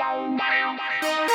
Bye.